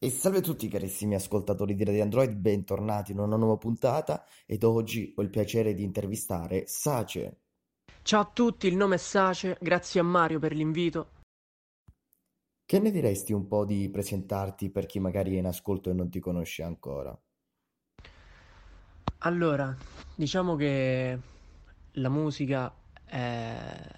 E salve a tutti carissimi ascoltatori di Radio Android, bentornati in una nuova puntata ed oggi ho il piacere di intervistare Sace. Ciao a tutti, il nome è Sace, grazie a Mario per l'invito. Che ne diresti un po' di presentarti per chi magari è in ascolto e non ti conosce ancora? Allora, diciamo che la musica è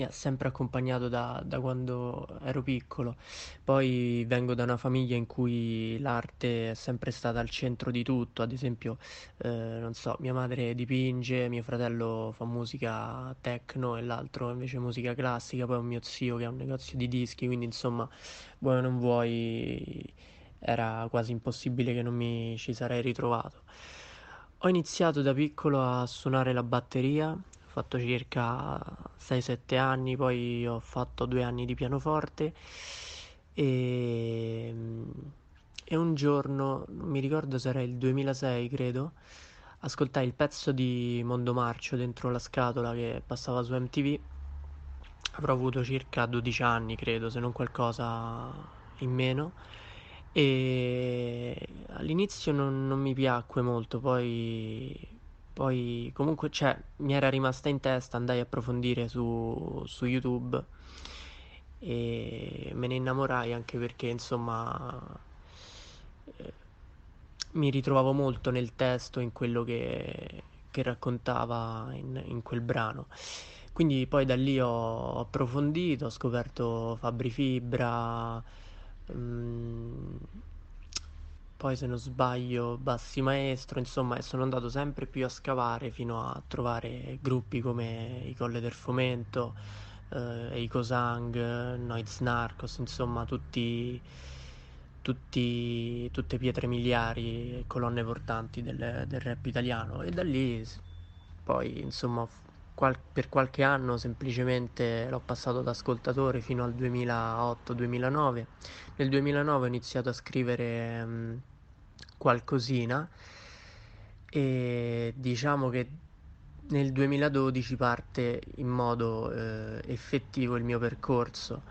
mi ha sempre accompagnato da, da quando ero piccolo. Poi vengo da una famiglia in cui l'arte è sempre stata al centro di tutto, ad esempio, eh, non so, mia madre dipinge, mio fratello fa musica techno e l'altro invece musica classica, poi ho mio zio che ha un negozio di dischi, quindi insomma, vuoi o non vuoi, era quasi impossibile che non mi ci sarei ritrovato. Ho iniziato da piccolo a suonare la batteria fatto circa 6-7 anni, poi ho fatto due anni di pianoforte e, e un giorno, non mi ricordo se era il 2006 credo, ascoltai il pezzo di Mondo Marcio dentro la scatola che passava su MTV. Avrò avuto circa 12 anni, credo, se non qualcosa in meno. E all'inizio non, non mi piacque molto, poi poi comunque cioè, mi era rimasta in testa, andai a approfondire su, su YouTube e me ne innamorai anche perché insomma eh, mi ritrovavo molto nel testo, in quello che, che raccontava in, in, quel brano. Quindi poi da lì ho approfondito, ho scoperto Fabri Fibra. Mm, poi se non sbaglio Bassi Maestro, insomma, sono andato sempre più a scavare fino a trovare gruppi come i Colle del Fomento, eh, Eiko Sang, Noiz Narcos, insomma, tutti, tutti, tutte pietre miliari, colonne portanti del, del rap italiano. E da lì poi, insomma, qual- per qualche anno semplicemente l'ho passato da ascoltatore fino al 2008-2009. Nel 2009 ho iniziato a scrivere... Mh, qualcosina e diciamo che nel 2012 parte in modo eh, effettivo il mio percorso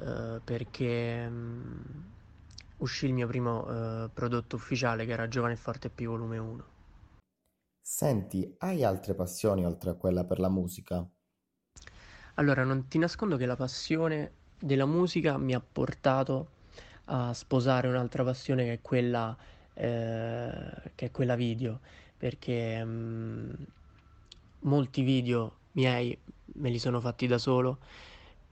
eh, perché mh, mm, uscì il mio primo eh, prodotto ufficiale che era Giovane e Forte P volume 1. Senti, hai altre passioni oltre a quella per la musica? Allora, non ti nascondo che la passione della musica mi ha portato a sposare un'altra passione che è quella eh, che è quella video, perché mh, mm, molti video miei me li sono fatti da solo,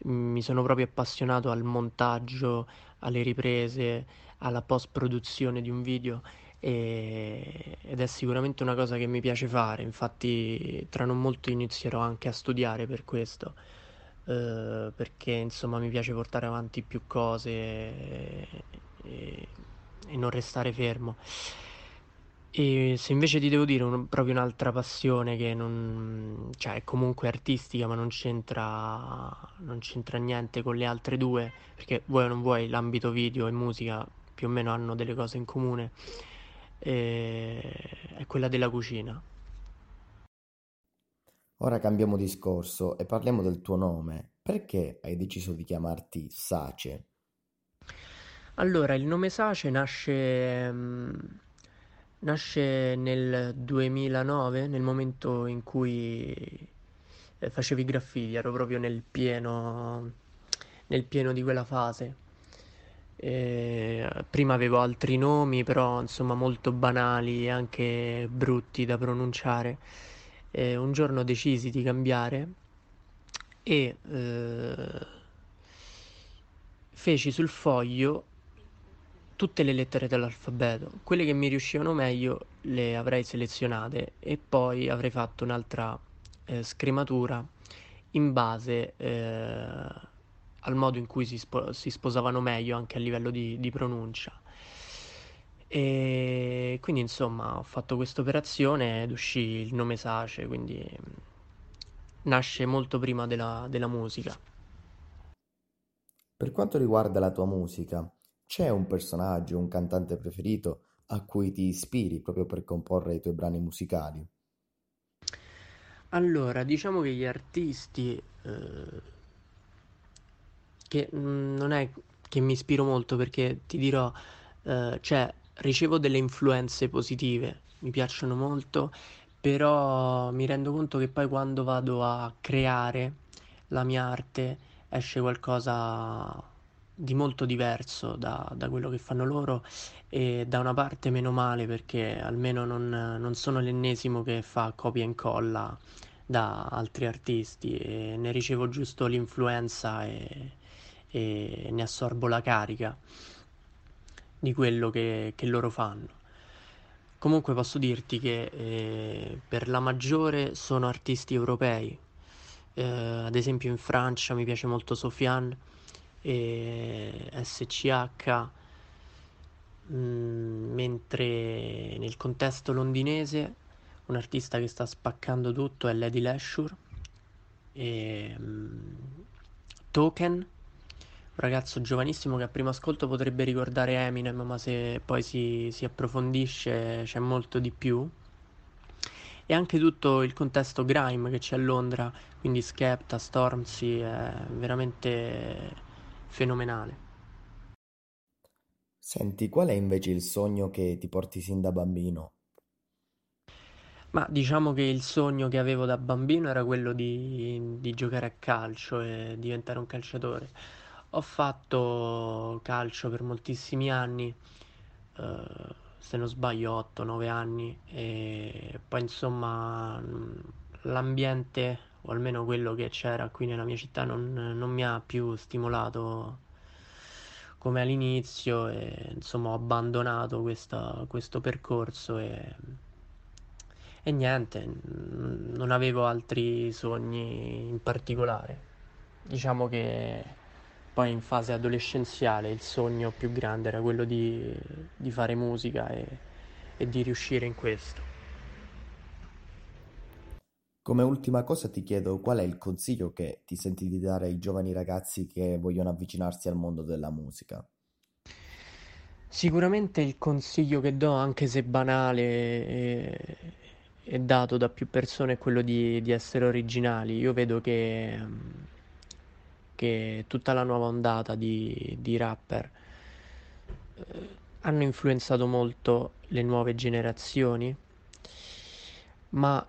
mi sono proprio appassionato al montaggio, alle riprese, alla post-produzione di un video e, ed è sicuramente una cosa che mi piace fare, infatti tra non molto inizierò anche a studiare per questo. Uh, perché insomma mi piace portare avanti più cose e, e e non restare fermo. E se invece ti devo dire un, proprio un'altra passione che non, cioè è comunque artistica ma non c'entra, non c'entra niente con le altre due, perché vuoi o non vuoi l'ambito video e musica più o meno hanno delle cose in comune, è quella della cucina. Ora cambiamo discorso e parliamo del tuo nome. Perché hai deciso di chiamarti Sace? Allora, il nome Sace nasce, mm, nasce nel 2009, nel momento in cui eh, facevo i graffiti, ero proprio nel pieno, nel pieno di quella fase. E prima avevo altri nomi, però insomma molto banali e anche brutti da pronunciare. E un giorno decisi di cambiare e eh, feci sul foglio tutte le lettere dell'alfabeto. Quelle che mi riuscivano meglio le avrei selezionate e poi avrei fatto un'altra eh, scrematura in base eh, al modo in cui si, spo- si, sposavano meglio anche a livello di, di pronuncia. E quindi insomma ho fatto questa operazione ed uscì il nome Sace, quindi mm, nasce molto prima della, della musica. Per quanto riguarda la tua musica, c'è un personaggio, un cantante preferito a cui ti ispiri proprio per comporre i tuoi brani musicali? Allora, diciamo che gli artisti, eh, che mm, non è che mi ispiro molto perché ti dirò, eh, cioè, ricevo delle influenze positive, mi piacciono molto, però mi rendo conto che poi quando vado a creare la mia arte esce qualcosa di molto diverso da, da quello che fanno loro e da una parte meno male perché almeno non, non sono l'ennesimo che fa copia e incolla da altri artisti e ne ricevo giusto l'influenza e, e ne assorbo la carica di quello che, che loro fanno. Comunque posso dirti che eh, per la maggiore sono artisti europei, eh, ad esempio in Francia mi piace molto Sofiane e SCH, mh, mm, mentre nel contesto londinese un artista che sta spaccando tutto è Lady Lashur e mh, mm, Token, un ragazzo giovanissimo che a primo ascolto potrebbe ricordare Eminem, ma se poi si, si approfondisce c'è molto di più. E anche tutto il contesto grime che c'è a Londra, quindi Skepta, Stormzy, è veramente fenomenale. Senti, qual è invece il sogno che ti porti sin da bambino? Ma diciamo che il sogno che avevo da bambino era quello di, di giocare a calcio e diventare un calciatore. Ho fatto calcio per moltissimi anni, eh, se non sbaglio 8-9 anni, e poi insomma l'ambiente, o almeno quello che c'era qui nella mia città, non, non mi ha più stimolato come all'inizio e insomma ho abbandonato questa, questo percorso e e niente, non avevo altri sogni in particolare. Diciamo che poi in fase adolescenziale il sogno più grande era quello di, di fare musica e, e di riuscire in questo. Come ultima cosa ti chiedo qual è il consiglio che ti senti di dare ai giovani ragazzi che vogliono avvicinarsi al mondo della musica? Sicuramente il consiglio che do, anche se banale e, è dato da più persone è quello di, di essere originali. Io vedo che, che tutta la nuova ondata di, di rapper eh, hanno influenzato molto le nuove generazioni, ma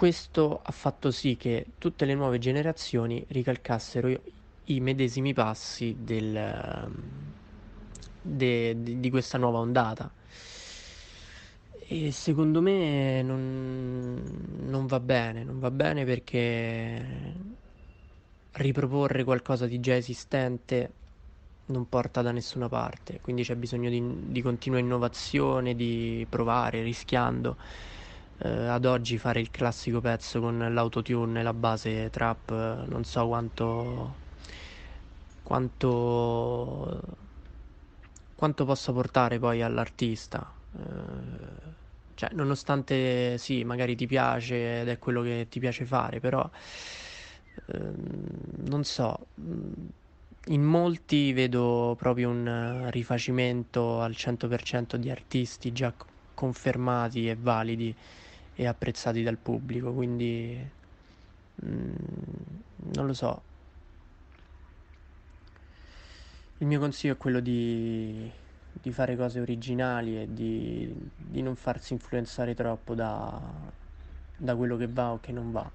questo ha fatto sì che tutte le nuove generazioni ricalcassero i medesimi passi del, de, de, di questa nuova ondata. E secondo me non, non va bene, non va bene perché riproporre qualcosa di già esistente non porta da nessuna parte, quindi c'è bisogno di, di continua innovazione, di provare, rischiando. Eh, ad oggi fare il classico pezzo con l'autotune la base trap, non so quanto, quanto, quanto possa portare poi all'artista. Eh, cioè, nonostante sì, magari ti piace ed è quello che ti piace fare, però ehm, non so, mm, in molti vedo proprio un rifacimento al 100% di artisti già confermati e validi e apprezzati dal pubblico, quindi mm, non lo so. Il mio consiglio è quello di di fare cose originali e di, di non farsi influenzare troppo da, da quello che va o che non va.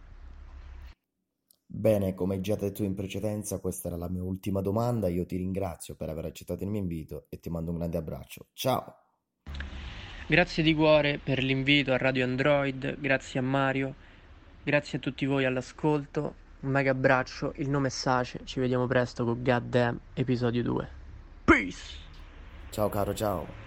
Bene, come già detto in precedenza, questa era la mia ultima domanda. Io ti ringrazio per aver accettato il mio invito e ti mando un grande abbraccio. Ciao! Grazie di cuore per l'invito a Radio Android, grazie a Mario, grazie a tutti voi all'ascolto. Un mega abbraccio, il nome è Sace, ci vediamo presto con Goddamn episodio 2. Peace! Ciao caro, ciao.